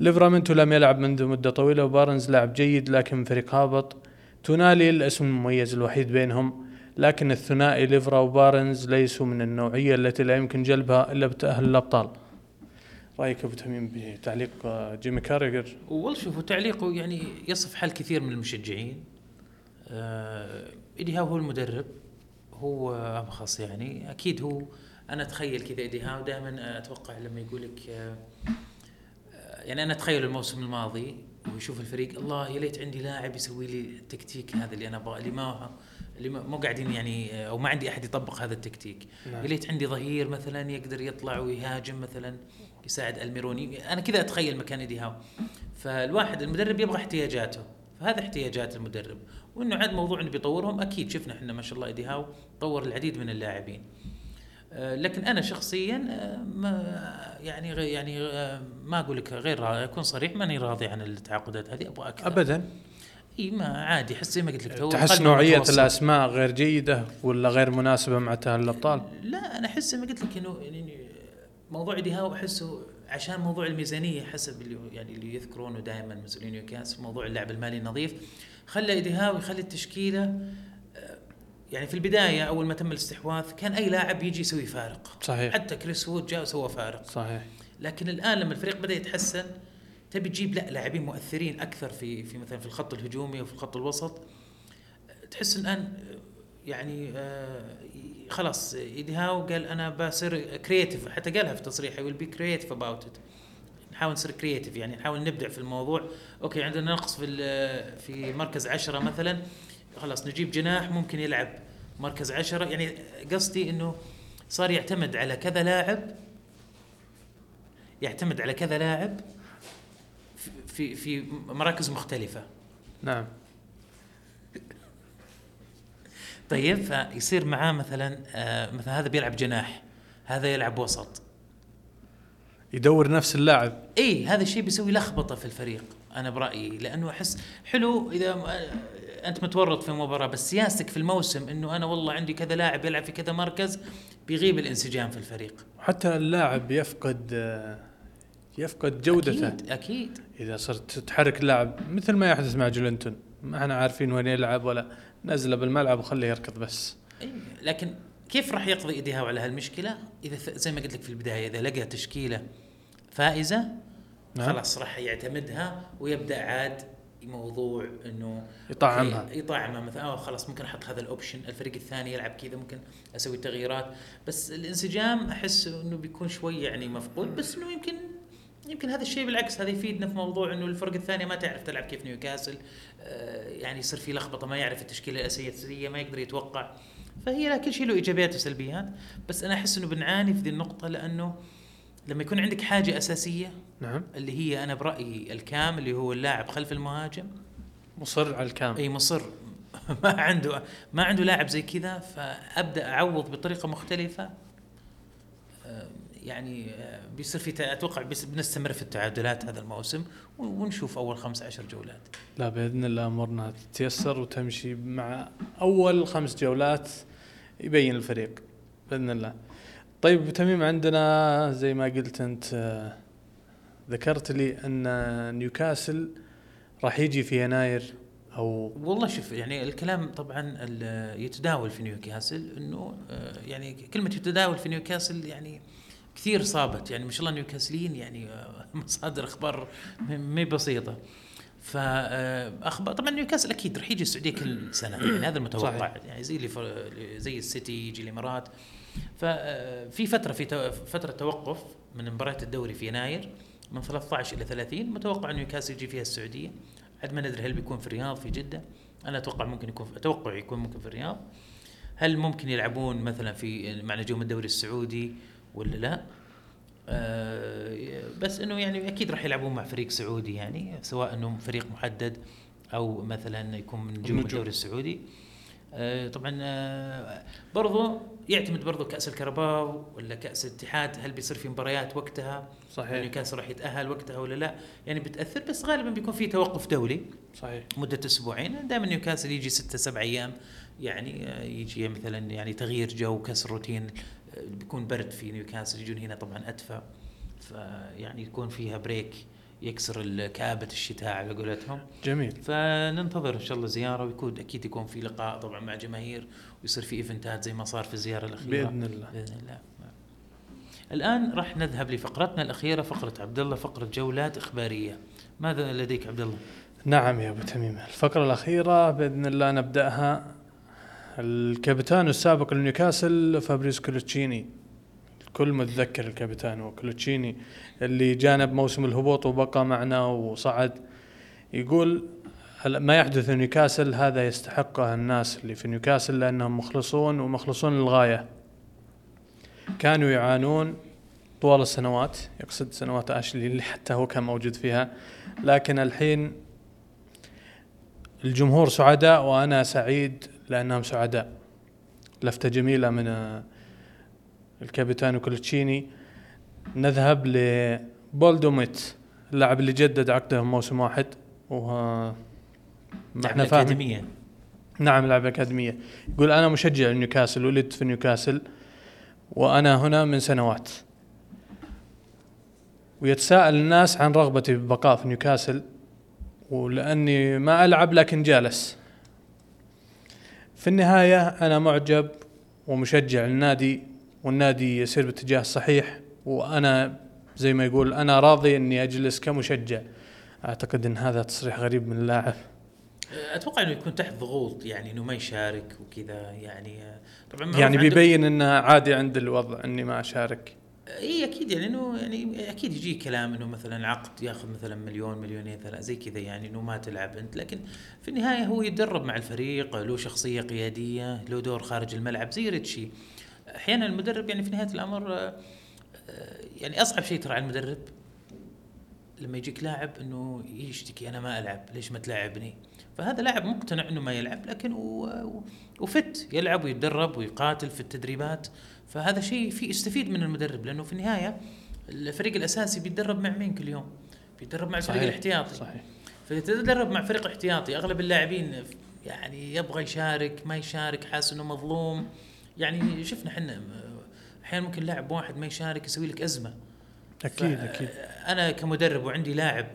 ليفرامنتو لم يلعب منذ مدة طويلة وبارنز لاعب جيد لكن فريق هابط. تونالي الاسم المميز الوحيد بينهم لكن الثنائي ليفرا وبارنز ليسوا من النوعية التي لا يمكن جلبها إلا بتأهل الأبطال. رأيك أبو تميم بتعليق جيمي كاريجر والله شوفوا تعليقه يعني يصف حال كثير من المشجعين. آه إيدي هاو هو المدرب. هو أبخص يعني. أكيد هو أنا أتخيل كذا إيدي هاو. دائما أتوقع لما يقول لك آه، يعني أنا أتخيل الموسم الماضي ويشوف الفريق الله يا ليت عندي لاعب يسوي لي التكتيك هذا اللي أنا أبغاه اللي ما اللي مو قاعدين يعني أو ما عندي أحد يطبق هذا التكتيك. نعم. يا ليت عندي ظهير مثلا يقدر يطلع ويهاجم مثلا يساعد ألميروني. أنا كذا أتخيل مكان ايدي هاو. فالواحد المدرب يبغى احتياجاته. فهذا احتياجات المدرب. وإنه عاد موضوع إنه بيطورهم أكيد شفنا إحنا ما شاء الله ايدي هاو طور العديد من اللاعبين. لكن أنا شخصيا آه، ما يعني يعني آه، ما أقول لك غير راضي أكون صريح ماني راضي عن التعاقدات هذه أبغى أكثر. ابدا. إي ما عادي احس زي ما قلت لك تحس نوعية متوسط. الأسماء غير جيدة ولا غير مناسبة مع تأهل الأبطال؟ لا أنا أحس زي ما قلت لك إنه يعني موضوع دي هاو أحسه عشان موضوع الميزانية حسب اللي يعني اللي يذكرونه دائما مسؤولين نيوكاسل موضوع اللعب المالي النظيف. خلى ايدي هاو يخلي التشكيلة آه، يعني في البداية أول ما تم الاستحواذ كان أي لاعب يجي يسوي فارق. صحيح. حتى كريس وود جاء وسوى فارق. صحيح. لكن الآن لما الفريق بدأ يتحسن تبي تجيب لا لاعبين مؤثرين أكثر في في مثلا في الخط الهجومي وفي الخط الوسط. تحس الآن يعني آه، خلاص ايدي هاو قال أنا بصير creative حتى قالها في تصريحه we'll be creative about it نحاول نصير creative يعني نحاول نبدع في الموضوع. okay عندنا نقص في في مركز عشرة مثلا. خلاص نجيب جناح ممكن يلعب مركز عشرة. يعني قصدي إنه صار يعتمد على كذا لاعب يعتمد على كذا لاعب في في, مراكز مختلفة. نعم. طيب فيصير معاه مثلا آه مثلا هذا بيلعب جناح هذا يلعب وسط. يدور نفس اللاعب. اي هذا الشيء بيسوي لخبطة في الفريق أنا برأيي لأنه أحس حلو إذا م- أنت متورط في مباراة بس سياستك في الموسم إنه أنا والله عندي كذا لاعب يلعب في كذا مركز بيغيب الانسجام في الفريق. وحتى اللاعب يفقد يفقد جودته. أكيد أكيد. إذا صرت تحرك اللاعب مثل ما يحدث مع جولنتون. ما إحنا عارفين وين يلعب ولا نزله بالملعب وخليه يركض بس. إيه، لكن كيف راح يقضي إيدي هاو على هالمشكلة؟ إذا زي ما قلت لك في البداية إذا لقى تشكيلة فائزة نعم. خلاص راح يعتمدها ويبدأ عاد موضوع إنه يطعمها. يطعمها مثلا آه خلاص ممكن أحط هذا ال option الفريق الثاني يلعب كذا ممكن أسوي تغييرات. بس الانسجام أحس إنه بيكون شوي يعني مفقود بس إنه يمكن يمكن هذا الشيء بالعكس هذا يفيدنا في موضوع إنه الفرق الثانية ما تعرف تلعب كيف نيوكاسل آه يعني يصير في لخبطة ما يعرف التشكيلة الأساسية ما يقدر يتوقع. فهي لا كل شيء له إيجابيات وسلبيات. بس أنا أحس إنه بنعاني في ذي النقطة لأنه لما يكون عندك حاجة أساسية نعم. اللي هي أنا برأيي الكام اللي هو اللاعب خلف المهاجم. مصر على الكام. أي مصر. ما عنده ما عنده لاعب زي كذا فأبدأ أعوض بطريقة مختلفة. يعني بيصير في أتوقع بنستمر في التعادلات هذا الموسم ونشوف أول 15 جولات. لا بإذن الله أمورنا تتيسر وتمشي مع أول خمس جولات يبين الفريق بإذن الله. طيب تميم عندنا زي ما قلت أنت ذكرت لي أن نيوكاسل راح يجي في يناير أو والله شوف يعني الكلام طبعا يتداول في نيوكاسل إنه آه، يعني كلمة يتداول في نيوكاسل يعني كثير صابت يعني ما شاء الله نيوكاسل يعني يعني آه، مصادر أخبار م- مي بسيطة. فاخبار طبعا نيوكاسل أكيد راح يجي السعودية كل سنة يعني هذا المتوقع صحيح. يعني زي اللي فر- زي السيتي يجي الإمارات. ففي فترة في تو- فترة توقف من مباريات الدوري في يناير من 13 إلى 30 متوقع نيوكاسل يجي فيها السعودية. عاد ما ندري هل بيكون في الرياض في جدة. أنا أتوقع ممكن يكون أتوقع يكون ممكن في الرياض. هل ممكن يلعبون مثلا في مع نجوم الدوري السعودي ولا لا؟ بس إنه يعني أكيد راح يلعبون مع فريق سعودي يعني سواء انه فريق محدد أو مثلا يكون من نجوم نجوم. الدوري السعودي. آه طبعا آه برضو يعتمد برضو كأس الكرباو ولا كأس الاتحاد هل بيصير في مباريات وقتها؟ صحيح. نيوكاسل راح يتأهل وقتها ولا لا؟ يعني بتأثر بس غالبا بيكون في توقف دولي. صحيح. مدة أسبوعين دائما نيوكاسل يجي ستة سبع أيام يعني آه، يجي مثلا يعني تغيير جو كسر روتين آه، بيكون برد في نيوكاسل يجون هنا طبعا أدفى. فيعني يكون فيها break يكسر كآبة الشتاء على قولتهم. جميل. فننتظر إن شاء الله زيارة ويكون أكيد يكون في لقاء طبعا مع جماهير ويصير في event ات زي ما صار في الزيارة الأخيرة. بإذن الله. بإذن الله. الآن راح نذهب لفقرتنا الأخيرة فقرة عبد الله فقرة جولات إخبارية. ماذا لديك عبد الله؟ نعم يا أبو تميم. الفقرة الأخيرة بإذن الله نبدأها الكابتن السابق لنيوكاسل فابريس كولوتشيني. الكل متذكر الكابتن كولوتشيني اللي جانا موسم الهبوط وبقى معنا وصعد. يقول ما يحدث في نيوكاسل هذا يستحقه الناس اللي في نيوكاسل لأنهم مخلصون ومخلصون للغاية. كانوا يعانون طوال السنوات يقصد سنوات اشلي اللي حتى هو كان موجود فيها. لكن الحين الجمهور سعداء وأنا سعيد لأنهم سعداء. لفته جميلة من آه، الكابيتانو كولوتشيني. نذهب لبول دوميت اللاعب اللي جدد عقده موسم واحد وها ما إحنا فاهمين. الأكاديمية نعم لاعب أكاديمية. يقول أنا مشجع نيوكاسل ولدت في نيوكاسل وأنا هنا من سنوات. ويتساءل الناس عن رغبتي بالبقاء في نيوكاسل ولأني ما ألعب لكن جالس. في النهاية أنا معجب ومشجع للنادي والنادي يسير باتجاه الصحيح وأنا زي ما يقول أنا راضي إني أجلس كمشجع. أعتقد إن هذا تصريح غريب من اللاعب. أتوقع إنه يكون تحت ضغوط يعني إنه ما يشارك وكذا يعني طبعا يعني بيبين إنه عادي عند الوضع إني ما أشارك. إي أكيد يعني إنه يعني أكيد يجي كلام إنه مثلا عقد يأخذ مثلا مليون مليونين ثلاثة زي كذا يعني إنه ما تلعب أنت. لكن في النهاية هو يتدرب مع الفريق له شخصية قيادية له دور خارج الملعب زي ريتشي أحيانا المدرب يعني في نهاية الأمر آه، يعني أصعب شيء ترى على المدرب لما يجيك لاعب إنه يشتكي أنا ما ألعب ليش ما تلاعبني؟ فهذا لاعب مقتنع إنه ما يلعب لكن وفت يلعب ويتدرب ويقاتل في التدريبات. فهذا شيء في يستفيد من المدرب لأنه في النهاية الفريق الأساسي بيتدرب مع مين كل يوم؟ بيتدرب مع الفريق صحيح. الاحتياطي. صحيح. فتتدرب مع فريق احتياطي أغلب اللاعبين يعني يبغى يشارك ما يشارك حاسس إنه مظلوم. يعني شفنا إحنا أحيانا ممكن لاعب واحد ما يشارك يسوي لك أزمة. أكيد أكيد. أنا كمدرب وعندي لاعب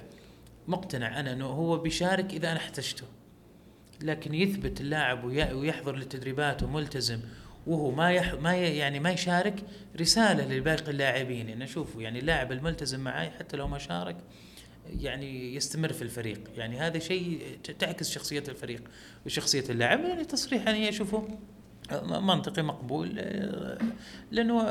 مقتنع أنا إنه هو بيشارك إذا أنا احتجته. لكن يثبت اللاعب وي- ويحضر للتدريبات وملتزم وهو ما يح ما ي- يعني ما يشارك رسالة لباقي اللاعبين. يعني شوفوا يعني اللاعب الملتزم معي حتى لو ما شارك يعني يستمر في الفريق. يعني هذا شيء تعكس شخصية الفريق وشخصية اللاعب. يعني تصريح يعني اشوفه منطقي مقبول لأنه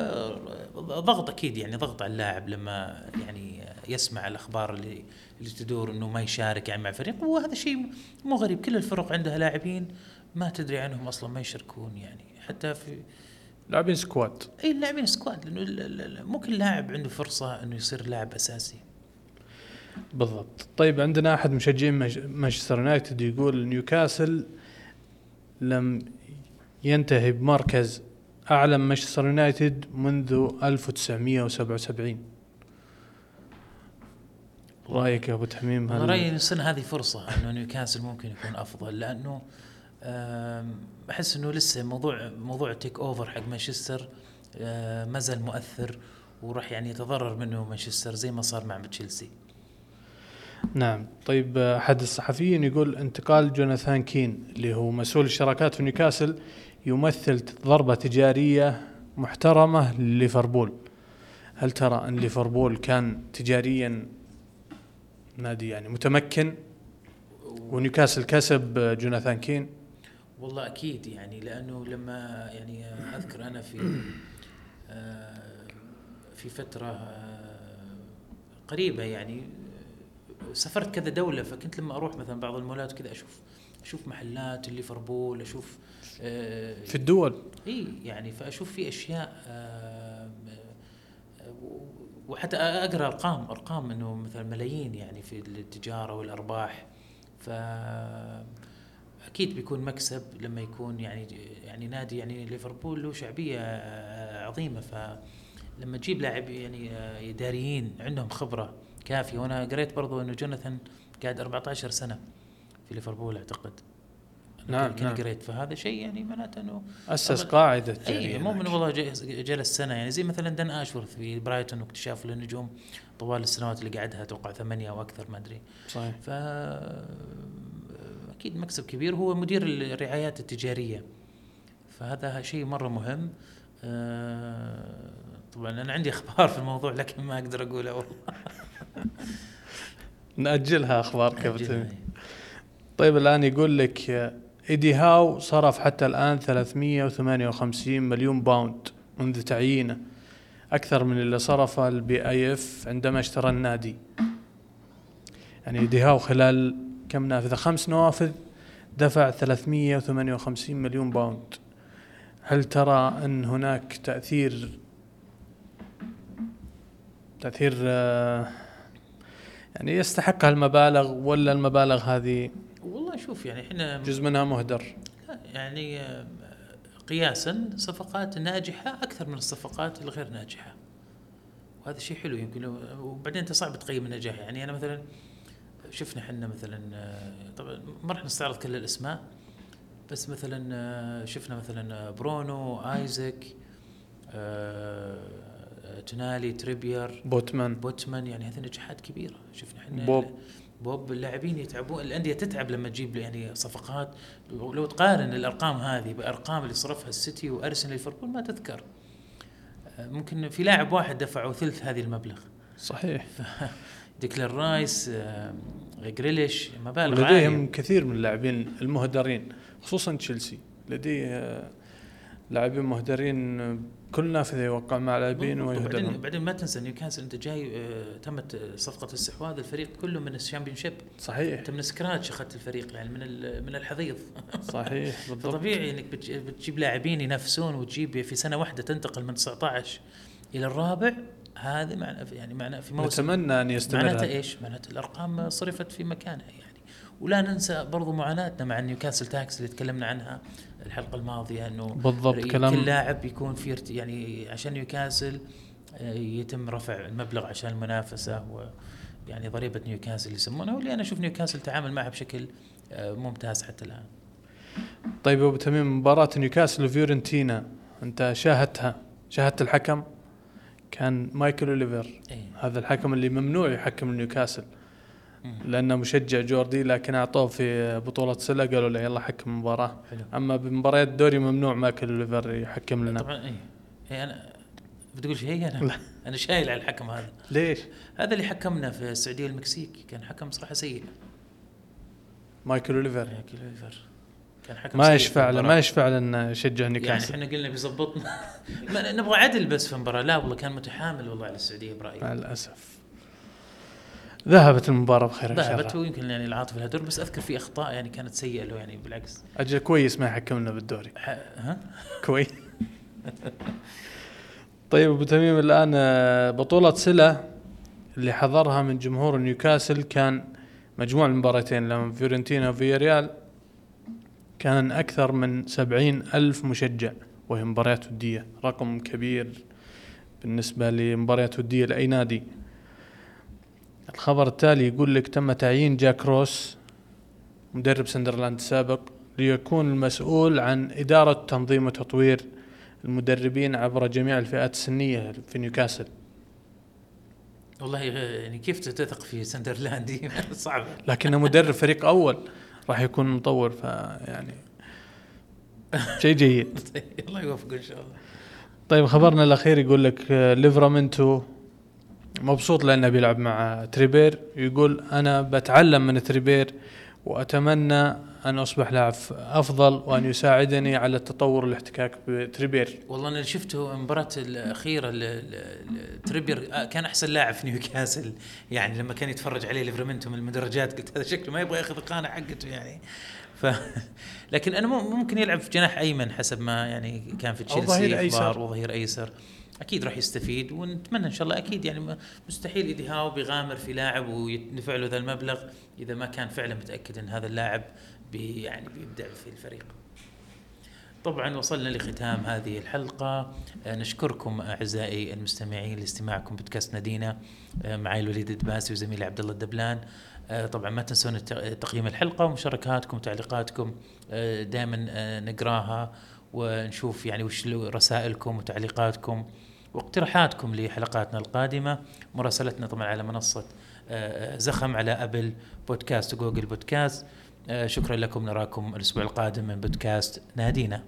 ضغط أكيد يعني ضغط على اللاعب لما يعني يسمع الأخبار اللي اللي تدور إنه ما يشارك يعني مع الفريق. وهذا شيء مو غريب كل الفرق عندها لاعبين ما تدري عنهم أصلا ما يشاركون يعني. حتى في لاعبين squad. إي اللاعبين squad لأنه مو كل لاعب عنده فرصة إنه يصير لاعب أساسي. بالضبط. طيب عندنا أحد مشجعين مانشستر يونايتد يقول نيوكاسل لم ينتهي بمركز أعلى من مانشستر يونايتد منذ 1977 رأيك يا أبو أنا هل رأيي السنة هذه فرصة إنه نيوكاسل ممكن يكون أفضل لأنه أحس إنه لسه موضوع موضوع ال takeover حق مانشستر آه، ما زال مؤثر وراح يعني يتضرر منه مانشستر زي ما صار مع تشيلسي نعم. طيب أحد الصحفيين يقول انتقال جوناثان كين اللي هو مسؤول الشراكات في نيوكاسل يمثل ضربة تجارية محترمة لليفربول. هل ترى إن ليفربول كان تجاريا نادي يعني متمكن؟ ونيوكاسل كسب جوناثان كين والله أكيد يعني لأنه لما يعني أذكر أنا في آه، في فترة آه، قريبة يعني سافرت كذا دولة فكنت لما أروح مثلا بعض المولات كذا أشوف أشوف محلات ليفربول أشوف آه، في الدول. إي يعني فأشوف في أشياء وحتى أقرأ أرقام أرقام إنه مثلا ملايين يعني في التجارة والأرباح. ف أكيد بيكون مكسب لما يكون يعني يعني نادي يعني ليفربول له شعبية عظيمة فلما تجيب لاعب يعني اداريين عندهم خبرة كافية وأنا قريت برضو إنه جوناثان قاعد 14 سنة في ليفربول أعتقد نعم، كنت نعم. قريت فهذا شيء يعني معناته إنه أسس. قاعدة اي مو من. والله جلس- سنه يعني زي مثلا دان أشورث في برايتون واكتشافه للنجوم طوال السنوات اللي قعدها أتوقع ثمانية أو أكثر ما أدري صحيح ف أكيد مكسب كبير هو مدير الرعايات التجارية. فهذا شيء مرة مهم. آه، طبعا أنا عندي أخبار في الموضوع لكن ما أقدر اقولها والله. يا ابو أجلها. تميم طيب الآن يقول لك إيدي هاو صرف حتى الآن 358 مليون باوند منذ تعيينه. أكثر من اللي صرفه ال PIF عندما اشترى النادي. يعني إيدي هاو خلال كم نافذة؟ خمس نوافذ دفع 358 مليون باوند. هل ترى أن هناك تأثير تأثير آه، يعني يستحق المبالغ ولا المبالغ هذه؟ والله شوف يعني إحنا جزء منها مهدر. يعني آه، قياسا صفقات ناجحة أكثر من الصفقات الغير ناجحة. وهذا شيء حلو يمكن وبعدين أنت صعب تقيم النجاح. يعني أنا مثلا شفنا إحنا مثلا طبعا ما راح نستعرض كل الأسماء بس مثلا شفنا مثلا برونو آيزاك تونالي تريبير بوتمان. بوتمان يعني هذه نجاحات كبيرة. شفنا إحنا بوب. بوب اللاعبين يتعبون الأندية تتعب لما تجيب يعني صفقات. لو تقارن الأرقام هذه بأرقام اللي صرفها السيتي وأرسنال ليفربول ما تذكر. ممكن في لاعب واحد دفعوا ثلث هذه المبلغ. صحيح. ديكلان رايس جريليش مبالغ ولديهم عالية كثير من اللاعبين المهدرين خصوصا تشيلسي. لديه آه، لاعبين مهدرين آه، كل نافذة يوقع مع لاعبين. وبعدين ويهدرون بعدين ما تنسى نيوكاسل أنت جاي آه، تمت صفقة استحواذ الفريق كله من ال Championship. صحيح. أنت من scratch أخذت الفريق يعني من من الحضيض. صحيح بالضبط. فطبيعي إنك بتج- بتجيب لاعبين ينافسون وتجيب في سنة واحدة تنتقل من 19 إلى الرابع. هذا معنى يعني معنى في موسم نتمنى أن يستمر معناته. إيش؟ معناته الأرقام صرفت في مكانها يعني ولا ننسى برضو معاناتنا مع نيوكاسل tax اللي تكلمنا عنها الحلقة الماضية إنه بالضبط كل كلام لاعب يكون في يعني عشان نيوكاسل آه، يتم رفع المبلغ عشان المنافسة و يعني ضريبة نيوكاسل يسمونها واللي أنا أشوف نيوكاسل تعامل معها بشكل آه، ممتاز حتى الآن. طيب أبو تميم مباراة نيوكاسل وفيورنتينا أنت شاهدتها شاهدت الحكم كان مايكل اوليفر إيه. هذا الحكم اللي ممنوع يحكم نيوكاسل. لأنه مشجع جوردي لكن أعطوه في بطولة سله قالوا له يلا حكم المباراه أما بمباريات الدوري ممنوع مايكل اوليفر يحكم لنا. طبعا إيه. إيه أنا بتقول شيء أنا؟ لا. أنا شايل على الحكم هذا. ليش؟ هذا اللي حكمنا في السعودية والمكسيك. كان حكم صراحة سيء. مايكل اوليفر مايكل أوليفر. كان حكم ما يشفع له المباراة. ما يشفع له إنه يشجع يعني نيوكاسل. إحنا قلنا بيظبطنا. نبغى عدل بس في المباراة. لا والله كان متحامل والله على السعودية برأيي. مع الاسف ذهبت المباراة بخير إن شاء ذهبت الله ويمكن يعني العاطفة الهدر بس أذكر في أخطاء يعني كانت سيئة له يعني بالعكس. أجل كويس ما يحكم لنا بالدوري ها؟ كويس. طيب أبو تميم الآن آه، بطولة سلة اللي حضرها من جمهور نيوكاسل كان مجموع المباراتين لما فيورنتينا وفياريال. كان أكثر من سبعين ألف مشجع وهي مباريات ودية رقم كبير بالنسبة لمباريات ودية لأي نادي. الخبر التالي يقول لك تم تعيين جاك روس مدرب سندرلاند السابق ليكون المسؤول عن إدارة تنظيم وتطوير المدربين عبر جميع الفئات السنية في نيوكاسل. والله يعني كيف تثق في سندرلاندي صعبه لكنه مدرب فريق أول. راح يكون مطور فيعني شيء جيد. طيب الله يوفقه إن شاء الله. طيب خبرنا الأخير يقول لك آه، ليفرامنتو مبسوط لأنه بيلعب مع تريبير يقول أنا بتعلم من تريبير وأتمنى أن أصبح لاعب أفضل وأن يساعدني على التطور والاحتكاك بتريبير. والله أنا شفته المباراه الأخيرة تريبير آه، كان أحسن لاعب في نيوكاسل. يعني لما كان يتفرج عليه ليفرمنتو من المدرجات قلت هذا شكله ما يبغى ياخذ الخانة حقته يعني. ف لكن أنا مم- ممكن يلعب في جناح أيمن حسب ما يعني كان في ظهير تشيلسي أيسر. أخبار وظهير أيسر. أكيد راح يستفيد ونتمنى إن شاء الله أكيد يعني مستحيل ايدي هاو بيغامر في لاعب ويدفع له ذا المبلغ. إذا ما كان فعلا متأكد إن هذا اللاعب يعني بيبدع في الفريق. طبعا وصلنا لختام هذه الحلقة. آه، نشكركم أعزائي المستمعين لاستماعكم بودكاست نادينا آه، معي الوليد الدباسي وزميلي عبد الله الدبلان. آه، طبعا ما تنسون تقييم الحلقة ومشاركاتكم وتعليقاتكم دائما نقراها ونشوف يعني وش رسائلكم وتعليقاتكم واقتراحاتكم لحلقاتنا القادمة. مراسلتنا طبعا على منصة زخم على أبل بودكاست وجوجل بودكاست. شكرا لكم نراكم الأسبوع القادم من بودكاست نادينا.